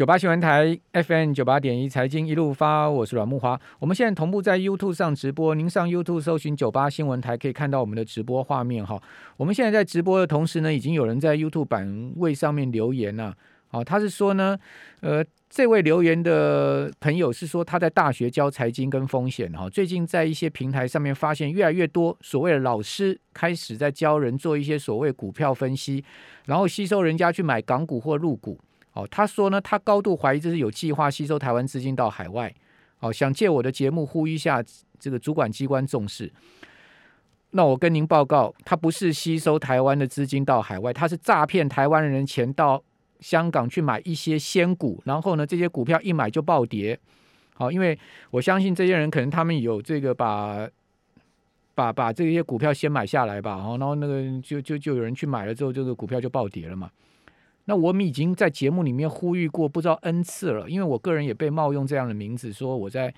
九八新闻台 FM 九八点一财经一路发，我是阮木华。我们现在同步在 YouTube 上直播，您上 YouTube 搜寻九八新闻台，可以看到我们的直播画面哈。我们现在在直播的同时呢，已经有人在 YouTube 版位上面留言了。好，他是说呢，呃，这位留言的朋友是说他在大学教财经跟风险哈，最近在一些平台上面发现越来越多所谓的老师开始在教人做一些所谓股票分析，然后吸收人家去买港股或入股。哦，他说呢，他高度怀疑这是有计划吸收台湾资金到海外，哦，想借我的节目呼吁一下这个主管机关重视。那我跟您报告，他不是吸收台湾的资金到海外，他是诈骗台湾人钱到香港去买一些仙股，然后呢，这些股票一买就暴跌。好，因为我相信这些人可能他们有这个把把把这些股票先买下来吧，然后然后那个就就就有人去买了之后，这个股票就暴跌了嘛。那我们已经在节目里面呼吁过不知道 n 次了，因为我个人也被冒用这样的名字，说我在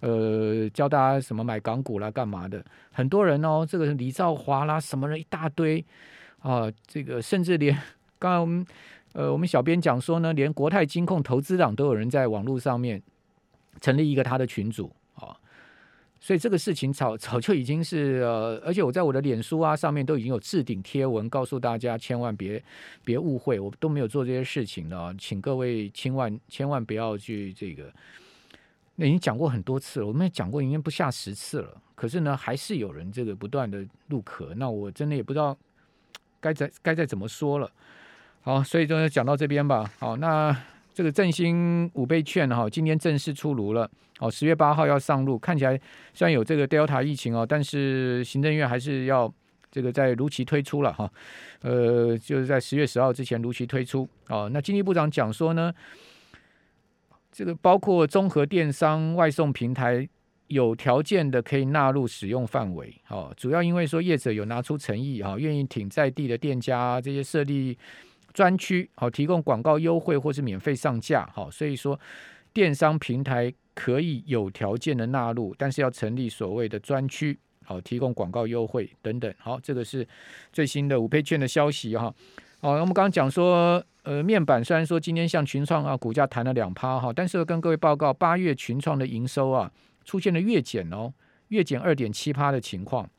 呃教大家什么买港股啦、干嘛的。很多人哦，这个李兆华啦，什么人一大堆啊，这个甚至连刚刚我们呃我们小编讲说呢，连国泰金控投资党都有人在网络上面成立一个他的群组。所以这个事情早 早就已经是呃，而且我在我的脸书啊上面都已经有置顶贴文，告诉大家千万别别误会，我都没有做这些事情的，请各位千万千万不要去这个。那已经讲过很多次了，我们也讲过已经不下十次了，可是呢，还是有人这个不断的入壳，那我真的也不知道该再该再怎么说了。好，所以就讲到这边吧。好，那。这个振兴五倍券哈，今天正式出炉了。哦，十月八号要上路。看起来虽然有这个 Delta 疫情哦，但是行政院还是要这个在如期推出了哈。呃，就是在十月十号之前如期推出。哦，那经济部长讲说呢，这个包括综合电商外送平台有条件的可以纳入使用范围。哦，主要因为说业者有拿出诚意哈，愿意挺在地的店家这些设立。专区好，提供广告优惠或是免费上架好，所以说电商平台可以有条件的纳入，但是要成立所谓的专区好，提供广告优惠等等好，这个是最新的五倍券的消息哈。好，我们刚刚讲说，呃，面板虽然说今天像群创啊，股价弹了两趴哈，但是跟各位报告，八月群创的营收啊出现了月减哦，月减二点七趴的情况。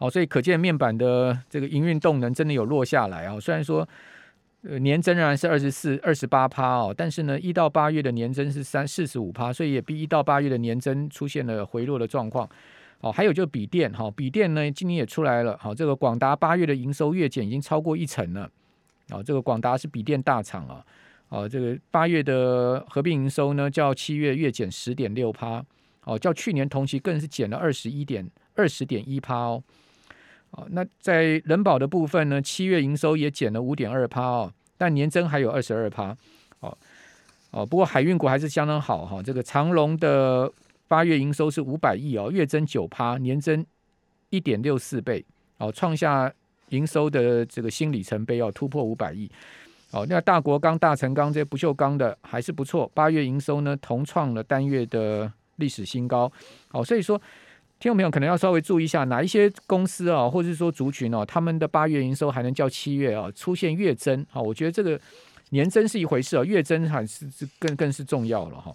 好，所以可见面板的这个营运动能真的有落下来啊。虽然说，呃，年增仍然是二十四、二十八趴哦，但是呢，一到八月的年增是三四十五趴，所以也比一到八月的年增出现了回落的状况。好，还有就是笔电哈，笔电呢今年也出来了。好，这个广达八月的营收月减已经超过一成了。啊，这个广达是笔电大厂啊。啊，这个八月的合并营收呢，较七月月减十点六趴。哦，较去年同期更是减了二十一点二十点一趴哦。哦，那在人保的部分呢，七月营收也减了五点二趴哦，但年增还有二十二趴。哦哦，不过海运股还是相当好哈。这个长隆的八月营收是五百亿哦，月增九趴，年增一点六四倍哦，创下营收的这个新里程碑哦，突破五百亿。哦，那大国钢、大成钢这些不锈钢的还是不错，八月营收呢同创了单月的历史新高。哦，所以说。听众朋友可能要稍微注意一下，哪一些公司啊，或者是说族群哦，他们的八月营收还能较七月啊出现月增啊？我觉得这个年增是一回事啊，月增还是是更更是重要了哈。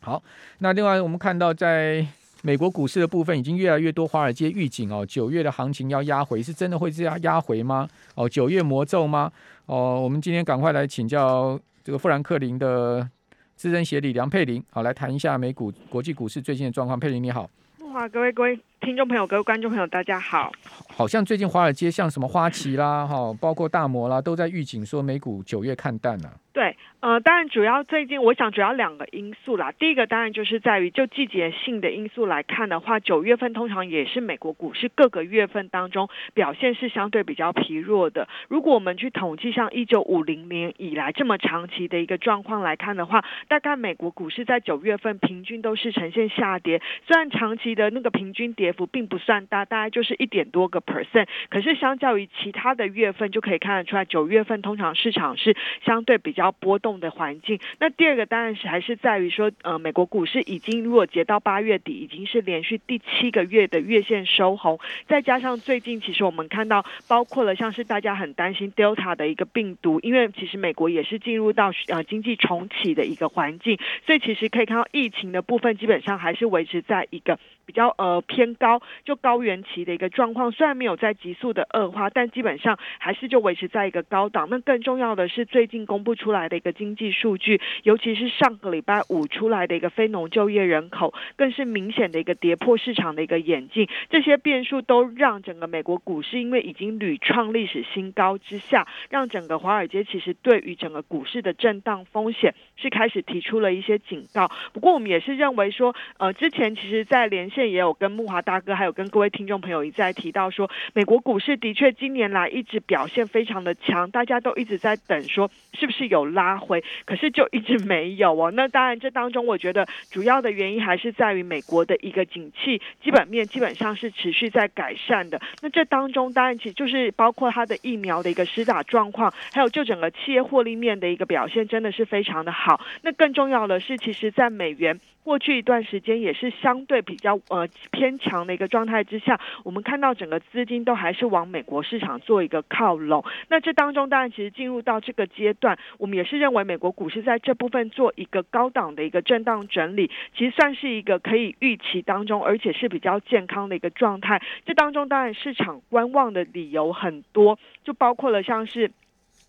好，那另外我们看到在美国股市的部分，已经越来越多华尔街预警哦，九月的行情要压回，是真的会这样压回吗？哦，九月魔咒吗？哦，我们今天赶快来请教这个富兰克林的资深协理梁佩玲，好来谈一下美股国际股市最近的状况。佩玲你好。哇，各位各位听众朋友，各位观众朋友，大家好。好像最近华尔街像什么花旗啦，哈，包括大摩啦，都在预警说美股九月看淡了。对。呃，当然，主要最近我想主要两个因素啦。第一个当然就是在于就季节性的因素来看的话，九月份通常也是美国股市各个月份当中表现是相对比较疲弱的。如果我们去统计像一九五零年以来这么长期的一个状况来看的话，大概美国股市在九月份平均都是呈现下跌。虽然长期的那个平均跌幅并不算大，大概就是一点多个 percent，可是相较于其他的月份就可以看得出来，九月份通常市场是相对比较。较波动的环境。那第二个当然是还是在于说，呃，美国股市已经如果截到八月底，已经是连续第七个月的月线收红，再加上最近其实我们看到，包括了像是大家很担心 Delta 的一个病毒，因为其实美国也是进入到呃经济重启的一个环境，所以其实可以看到疫情的部分基本上还是维持在一个。比较呃偏高，就高原期的一个状况，虽然没有在急速的恶化，但基本上还是就维持在一个高档。那更重要的是，最近公布出来的一个经济数据，尤其是上个礼拜五出来的一个非农就业人口，更是明显的一个跌破市场的一个眼镜。这些变数都让整个美国股市，因为已经屡创历史新高之下，让整个华尔街其实对于整个股市的震荡风险是开始提出了一些警告。不过我们也是认为说，呃，之前其实在连线也有跟木华大哥，还有跟各位听众朋友一再提到说，美国股市的确今年来一直表现非常的强，大家都一直在等说是不是有拉回，可是就一直没有哦。那当然，这当中我觉得主要的原因还是在于美国的一个景气基本面基本上是持续在改善的。那这当中当然其实就是包括它的疫苗的一个施打状况，还有就整个企业获利面的一个表现真的是非常的好。好那更重要的是，其实在美元。过去一段时间也是相对比较呃偏强的一个状态之下，我们看到整个资金都还是往美国市场做一个靠拢。那这当中当然其实进入到这个阶段，我们也是认为美国股市在这部分做一个高档的一个震荡整理，其实算是一个可以预期当中，而且是比较健康的一个状态。这当中当然市场观望的理由很多，就包括了像是。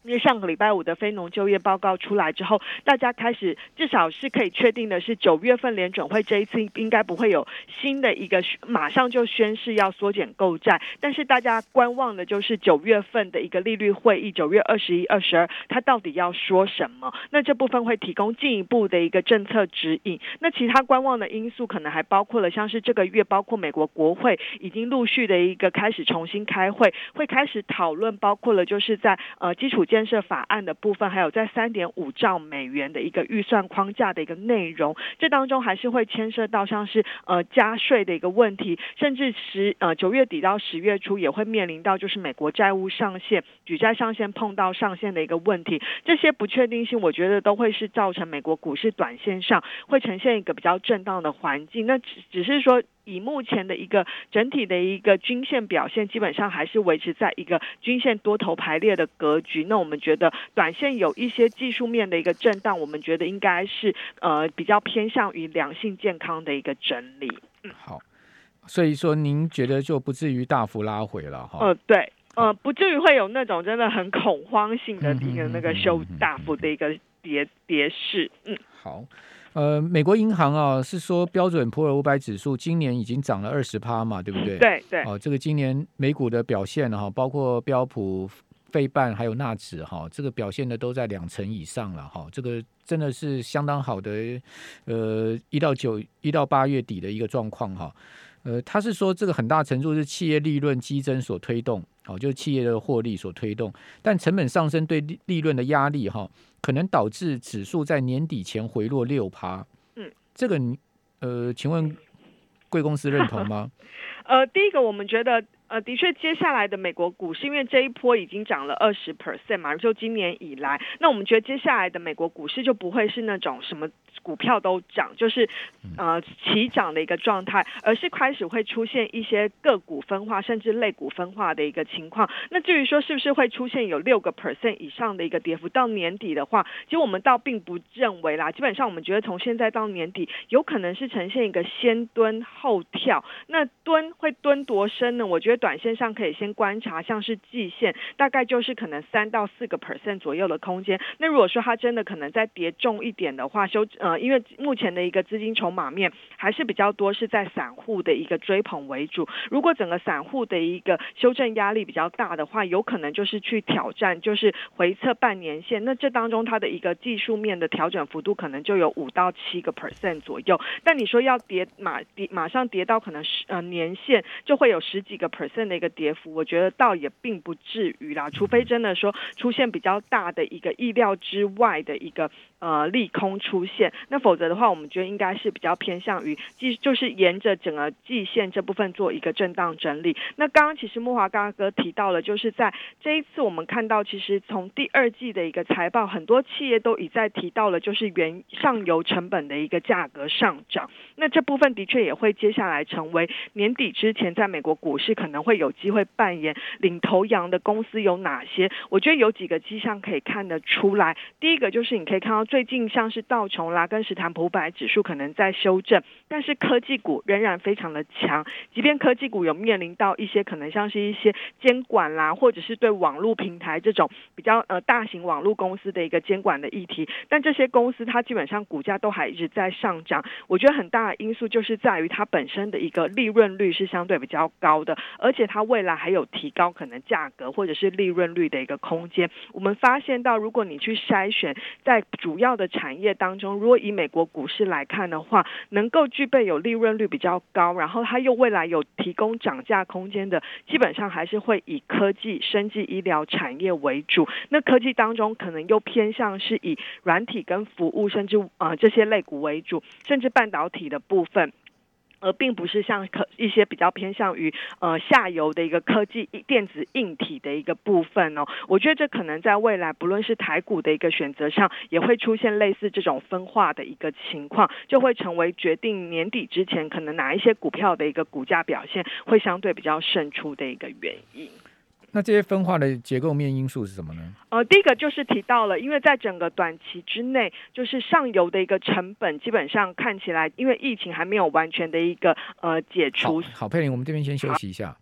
因为上个礼拜五的非农就业报告出来之后，大家开始至少是可以确定的是，九月份联准会这一次应该不会有新的一个马上就宣誓要缩减购债，但是大家观望的就是九月份的一个利率会议，九月二十一、二十二，它到底要说什么？那这部分会提供进一步的一个政策指引。那其他观望的因素可能还包括了像是这个月，包括美国国会已经陆续的一个开始重新开会，会开始讨论，包括了就是在呃基础。建设法案的部分，还有在三点五兆美元的一个预算框架的一个内容，这当中还是会牵涉到像是呃加税的一个问题，甚至十呃九月底到十月初也会面临到就是美国债务上限、举债上限碰到上限的一个问题，这些不确定性，我觉得都会是造成美国股市短线上会呈现一个比较震荡的环境。那只只是说。以目前的一个整体的一个均线表现，基本上还是维持在一个均线多头排列的格局。那我们觉得短线有一些技术面的一个震荡，我们觉得应该是呃比较偏向于良性健康的一个整理。嗯，好，所以说您觉得就不至于大幅拉回了哈？呃，对，呃，不至于会有那种真的很恐慌性的一个那个修大幅的一个跌跌势。嗯，好。呃，美国银行啊是说标准普尔五百指数今年已经涨了二十趴嘛，对不对？对对。哦，这个今年美股的表现哈，包括标普、费半还有纳指哈，这个表现的都在两成以上了哈，这个真的是相当好的。呃，一到九一到八月底的一个状况哈。呃，他是说这个很大程度是企业利润激增所推动，哦，就是企业的获利所推动，但成本上升对利利润的压力哈。可能导致指数在年底前回落六趴。嗯，这个呃，请问贵公司认同吗？呃，第一个，我们觉得。呃，的确，接下来的美国股市，因为这一波已经涨了二十 percent 嘛，就今年以来，那我们觉得接下来的美国股市就不会是那种什么股票都涨，就是呃齐涨的一个状态，而是开始会出现一些个股分化，甚至类股分化的一个情况。那至于说是不是会出现有六个 percent 以上的一个跌幅，到年底的话，其实我们倒并不认为啦。基本上，我们觉得从现在到年底，有可能是呈现一个先蹲后跳。那蹲会蹲多深呢？我觉得。短线上可以先观察，像是季线，大概就是可能三到四个 percent 左右的空间。那如果说它真的可能再跌重一点的话，修呃，因为目前的一个资金筹码面还是比较多，是在散户的一个追捧为主。如果整个散户的一个修正压力比较大的话，有可能就是去挑战，就是回测半年线。那这当中它的一个技术面的调整幅度可能就有五到七个 percent 左右。但你说要跌马跌马上跌到可能十呃年线，就会有十几个 per。剩的一个跌幅，我觉得倒也并不至于啦，除非真的说出现比较大的一个意料之外的一个呃利空出现，那否则的话，我们觉得应该是比较偏向于即，就是沿着整个季线这部分做一个震荡整理。那刚刚其实木华刚哥提到了，就是在这一次我们看到，其实从第二季的一个财报，很多企业都已在提到了，就是原上游成本的一个价格上涨。那这部分的确也会接下来成为年底之前在美国股市可能会有机会扮演领头羊的公司有哪些？我觉得有几个迹象可以看得出来。第一个就是你可以看到最近像是道琼啦跟史坦普百指数可能在修正，但是科技股仍然非常的强。即便科技股有面临到一些可能像是一些监管啦，或者是对网络平台这种比较呃大型网络公司的一个监管的议题，但这些公司它基本上股价都还一直在上涨。我觉得很大的因素就是在于它本身的一个利润率是相对比较高的，而且它未来还有提高可能价格或者是利润率的一个空间。我们发现到，如果你去筛选在主主要的产业当中，如果以美国股市来看的话，能够具备有利润率比较高，然后它又未来有提供涨价空间的，基本上还是会以科技、生技、医疗产业为主。那科技当中可能又偏向是以软体跟服务，甚至啊这些类股为主，甚至半导体的部分。而并不是像可一些比较偏向于呃下游的一个科技电子硬体的一个部分哦，我觉得这可能在未来不论是台股的一个选择上，也会出现类似这种分化的一个情况，就会成为决定年底之前可能哪一些股票的一个股价表现会相对比较胜出的一个原因。那这些分化的结构面因素是什么呢？呃，第一个就是提到了，因为在整个短期之内，就是上游的一个成本基本上看起来，因为疫情还没有完全的一个呃解除。好，佩玲，我们这边先休息一下。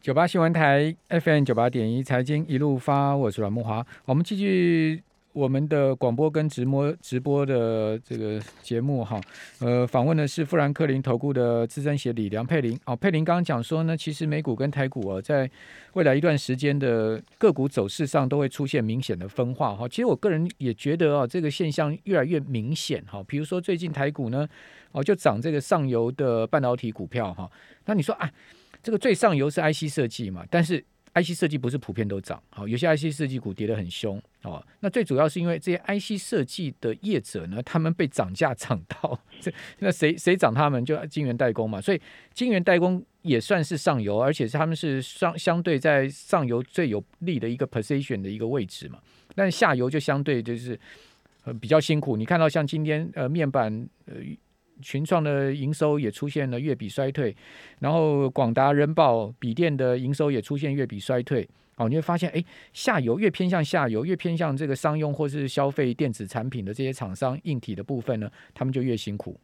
九八新闻台 FM 九八点一财经一路发，我是阮木华，我们继续。我们的广播跟直播直播的这个节目哈，呃，访问的是富兰克林投顾的资深协理梁佩玲。哦，佩玲刚刚讲说呢，其实美股跟台股啊，在未来一段时间的个股走势上都会出现明显的分化哈。其实我个人也觉得啊，这个现象越来越明显哈。比如说最近台股呢，哦，就涨这个上游的半导体股票哈。那你说啊，这个最上游是 IC 设计嘛？但是 IC 设计不是普遍都涨，好，有些 IC 设计股跌得很凶，哦，那最主要是因为这些 IC 设计的业者呢，他们被涨价涨到，这那谁谁涨他们就晶圆代工嘛，所以晶圆代工也算是上游，而且是他们是相相对在上游最有利的一个 position 的一个位置嘛，但下游就相对就是呃比较辛苦，你看到像今天呃面板呃。群创的营收也出现了月比衰退，然后广达、人保、笔电的营收也出现月比衰退。哦，你会发现，哎，下游越偏向下游，越偏向这个商用或是消费电子产品的这些厂商，硬体的部分呢，他们就越辛苦。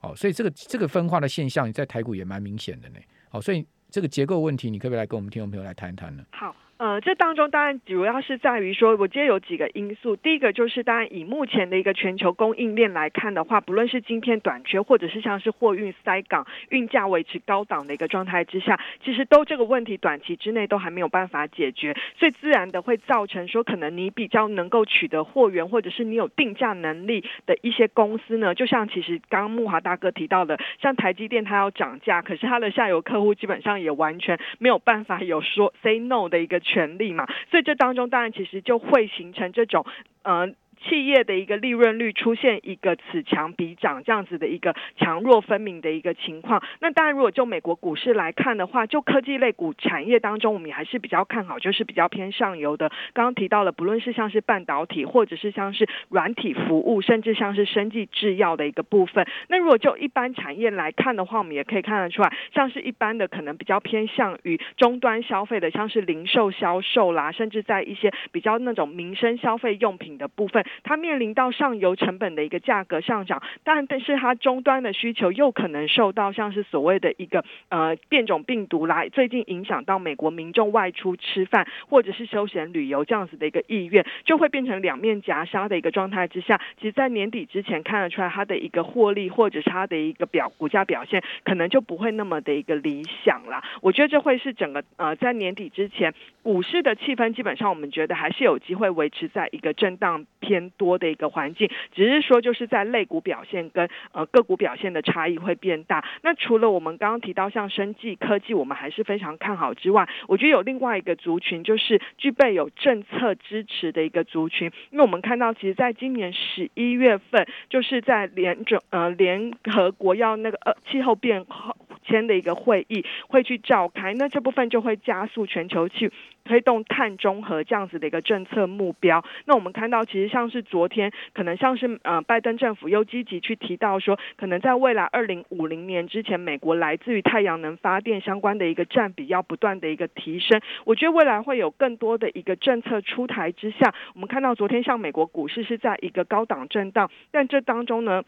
哦，所以这个这个分化的现象在台股也蛮明显的呢。好，所以这个结构问题，你可不可以来跟我们听众朋友来谈一谈呢？好。呃，这当中当然主要是在于说，我觉得有几个因素。第一个就是，当然以目前的一个全球供应链来看的话，不论是今天短缺，或者是像是货运塞港、运价维持高档的一个状态之下，其实都这个问题短期之内都还没有办法解决，所以自然的会造成说，可能你比较能够取得货源，或者是你有定价能力的一些公司呢，就像其实刚刚木华大哥提到的，像台积电它要涨价，可是它的下游客户基本上也完全没有办法有说 say no 的一个。权利嘛，所以这当中当然其实就会形成这种，呃。企业的一个利润率出现一个此强彼涨这样子的一个强弱分明的一个情况。那当然，如果就美国股市来看的话，就科技类股产业当中，我们也还是比较看好，就是比较偏上游的。刚刚提到了，不论是像是半导体，或者是像是软体服务，甚至像是生技制药的一个部分。那如果就一般产业来看的话，我们也可以看得出来，像是一般的可能比较偏向于终端消费的，像是零售销售啦，甚至在一些比较那种民生消费用品的部分。它面临到上游成本的一个价格上涨，但但是它终端的需求又可能受到像是所谓的一个呃变种病毒来最近影响到美国民众外出吃饭或者是休闲旅游这样子的一个意愿，就会变成两面夹杀的一个状态之下。其实，在年底之前看得出来，它的一个获利或者是它的一个表股价表现，可能就不会那么的一个理想啦。我觉得这会是整个呃在年底之前股市的气氛，基本上我们觉得还是有机会维持在一个震荡偏。多的一个环境，只是说就是在类股表现跟呃个股表现的差异会变大。那除了我们刚刚提到像生技科技，我们还是非常看好之外，我觉得有另外一个族群就是具备有政策支持的一个族群，因为我们看到其实在今年十一月份，就是在联准呃联合国要那个呃气候变化。签的一个会议会去召开，那这部分就会加速全球去推动碳中和这样子的一个政策目标。那我们看到，其实像是昨天，可能像是呃拜登政府又积极去提到说，可能在未来二零五零年之前，美国来自于太阳能发电相关的一个占比要不断的一个提升。我觉得未来会有更多的一个政策出台之下，我们看到昨天像美国股市是在一个高档震荡，但这当中呢。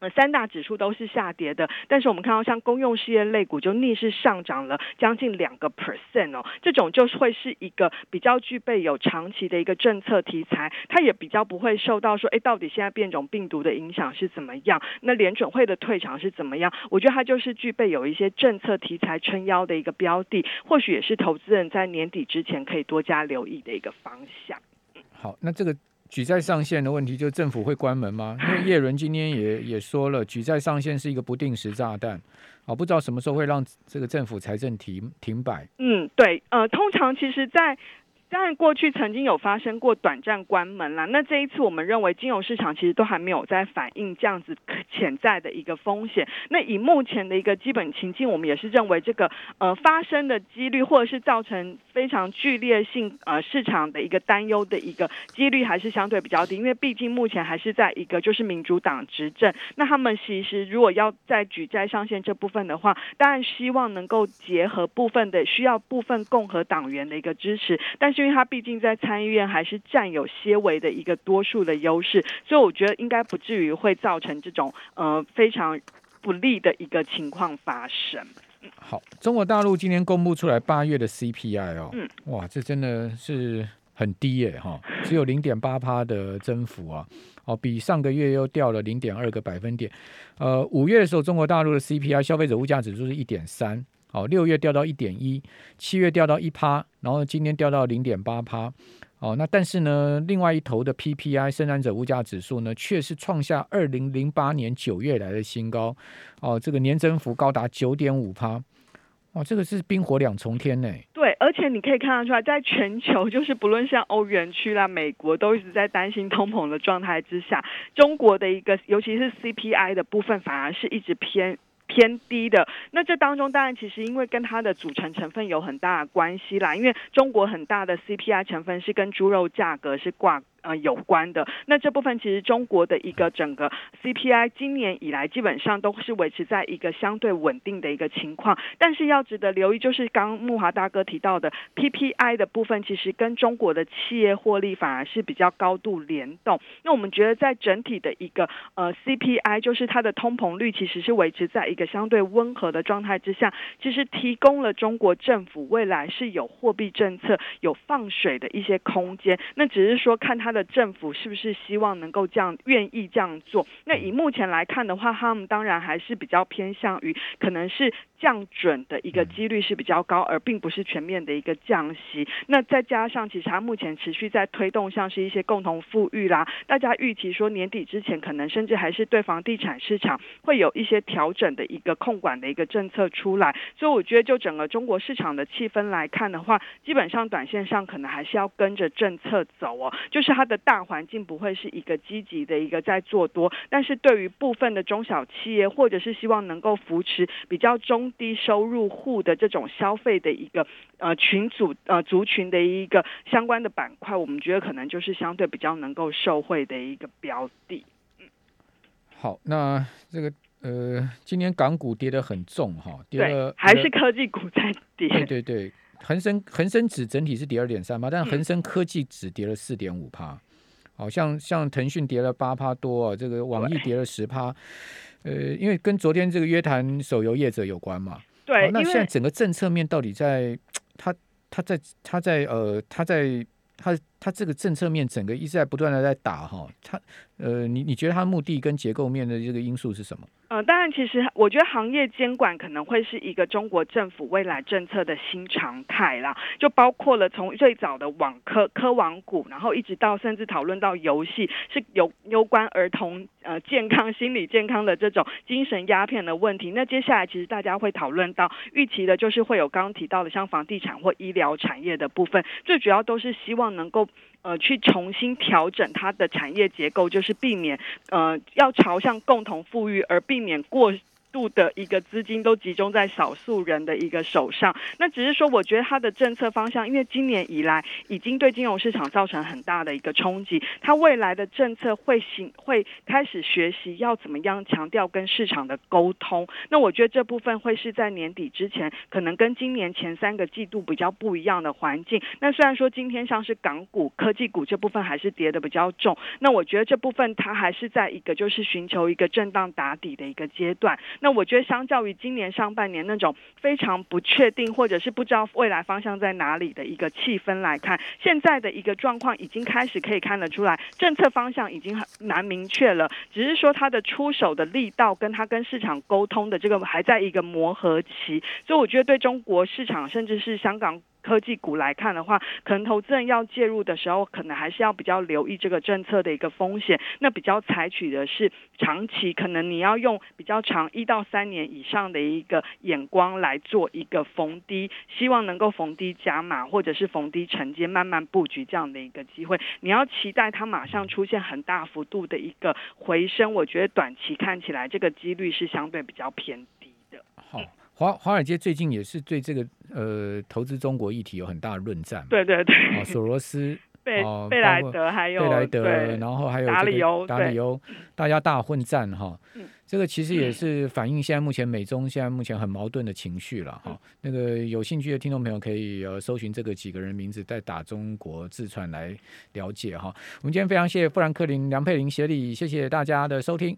呃，三大指数都是下跌的，但是我们看到像公用事业类股就逆势上涨了将近两个 percent 哦，这种就会是一个比较具备有长期的一个政策题材，它也比较不会受到说，哎，到底现在变种病毒的影响是怎么样？那联准会的退场是怎么样？我觉得它就是具备有一些政策题材撑腰的一个标的，或许也是投资人在年底之前可以多加留意的一个方向。好，那这个。举债上限的问题，就政府会关门吗？因为叶伦今天也也说了，举债上限是一个不定时炸弹，啊，不知道什么时候会让这个政府财政停停摆。嗯，对，呃，通常其实，在当然，过去曾经有发生过短暂关门啦。那这一次，我们认为金融市场其实都还没有在反映这样子潜在的一个风险。那以目前的一个基本情境，我们也是认为这个呃发生的几率，或者是造成非常剧烈性呃市场的一个担忧的一个几率，还是相对比较低。因为毕竟目前还是在一个就是民主党执政，那他们其实如果要在举债上限这部分的话，当然希望能够结合部分的需要部分共和党员的一个支持，但是。因为他毕竟在参议院还是占有些微的一个多数的优势，所以我觉得应该不至于会造成这种呃非常不利的一个情况发生。好，中国大陆今天公布出来八月的 CPI 哦，嗯，哇，这真的是很低耶哈，只有零点八趴的增幅啊，哦，比上个月又掉了零点二个百分点。呃，五月的时候，中国大陆的 CPI 消费者物价指数是一点三。好，六月掉到一点一，七月掉到一趴，然后今天掉到零点八趴。哦，那但是呢，另外一头的 PPI 生产者物价指数呢，却是创下二零零八年九月来的新高。哦，这个年增幅高达九点五趴。哇，这个是冰火两重天呢。对，而且你可以看得出来，在全球就是不论像欧元区啦、美国，都一直在担心通膨的状态之下，中国的一个尤其是 CPI 的部分，反而是一直偏。偏低的，那这当中当然其实因为跟它的组成成分有很大的关系啦，因为中国很大的 CPI 成分是跟猪肉价格是挂。呃，有关的那这部分其实中国的一个整个 CPI 今年以来基本上都是维持在一个相对稳定的一个情况，但是要值得留意就是刚木华大哥提到的 PPI 的部分，其实跟中国的企业获利反而是比较高度联动。那我们觉得在整体的一个呃 CPI，就是它的通膨率其实是维持在一个相对温和的状态之下，其实提供了中国政府未来是有货币政策有放水的一些空间。那只是说看它。他的政府是不是希望能够这样愿意这样做？那以目前来看的话，他们当然还是比较偏向于可能是降准的一个几率是比较高，而并不是全面的一个降息。那再加上其实他目前持续在推动像是一些共同富裕啦，大家预期说年底之前可能甚至还是对房地产市场会有一些调整的一个控管的一个政策出来。所以我觉得就整个中国市场的气氛来看的话，基本上短线上可能还是要跟着政策走哦，就是。它的大环境不会是一个积极的一个在做多，但是对于部分的中小企业，或者是希望能够扶持比较中低收入户的这种消费的一个呃群组呃族群的一个相关的板块，我们觉得可能就是相对比较能够受惠的一个标的。嗯，好，那这个呃，今年港股跌得很重哈，跌了还是科技股在跌？对对对。恒生恒生指整体是跌二点三八，但恒生科技指跌了四点五趴，好像像腾讯跌了八趴多啊，这个网易跌了十趴，呃，因为跟昨天这个约谈手游业者有关嘛。对，那现在整个政策面到底在，他他在他在呃他在他它这个政策面整个一直在不断的在打哈，它呃，你你觉得它目的跟结构面的这个因素是什么？呃，当然，其实我觉得行业监管可能会是一个中国政府未来政策的新常态啦，就包括了从最早的网科科网股，然后一直到甚至讨论到游戏，是有有关儿童呃健康、心理健康的这种精神鸦片的问题。那接下来其实大家会讨论到预期的就是会有刚刚提到的像房地产或医疗产业的部分，最主要都是希望能够。呃，去重新调整它的产业结构，就是避免呃要朝向共同富裕，而避免过。度的一个资金都集中在少数人的一个手上，那只是说，我觉得它的政策方向，因为今年以来已经对金融市场造成很大的一个冲击，它未来的政策会行会开始学习要怎么样强调跟市场的沟通。那我觉得这部分会是在年底之前，可能跟今年前三个季度比较不一样的环境。那虽然说今天像是港股、科技股这部分还是跌的比较重，那我觉得这部分它还是在一个就是寻求一个震荡打底的一个阶段。那我觉得，相较于今年上半年那种非常不确定，或者是不知道未来方向在哪里的一个气氛来看，现在的一个状况已经开始可以看得出来，政策方向已经很难明确了。只是说它的出手的力道，跟它跟市场沟通的这个还在一个磨合期。所以我觉得，对中国市场，甚至是香港。科技股来看的话，可能投资人要介入的时候，可能还是要比较留意这个政策的一个风险。那比较采取的是长期，可能你要用比较长一到三年以上的一个眼光来做一个逢低，希望能够逢低加码或者是逢低承接，慢慢布局这样的一个机会。你要期待它马上出现很大幅度的一个回升，我觉得短期看起来这个几率是相对比较偏低的。好。华华尔街最近也是对这个呃投资中国议题有很大的论战，对对对，哦，索罗斯、贝贝莱德还有贝莱德，然后还有达里欧，达里欧，大家大混战哈。这个其实也是反映现在目前美中现在目前很矛盾的情绪了哈。那个有兴趣的听众朋友可以呃搜寻这个几个人名字，再打中国自传来了解哈。我们今天非常谢谢富兰克林、梁佩玲协理，谢谢大家的收听。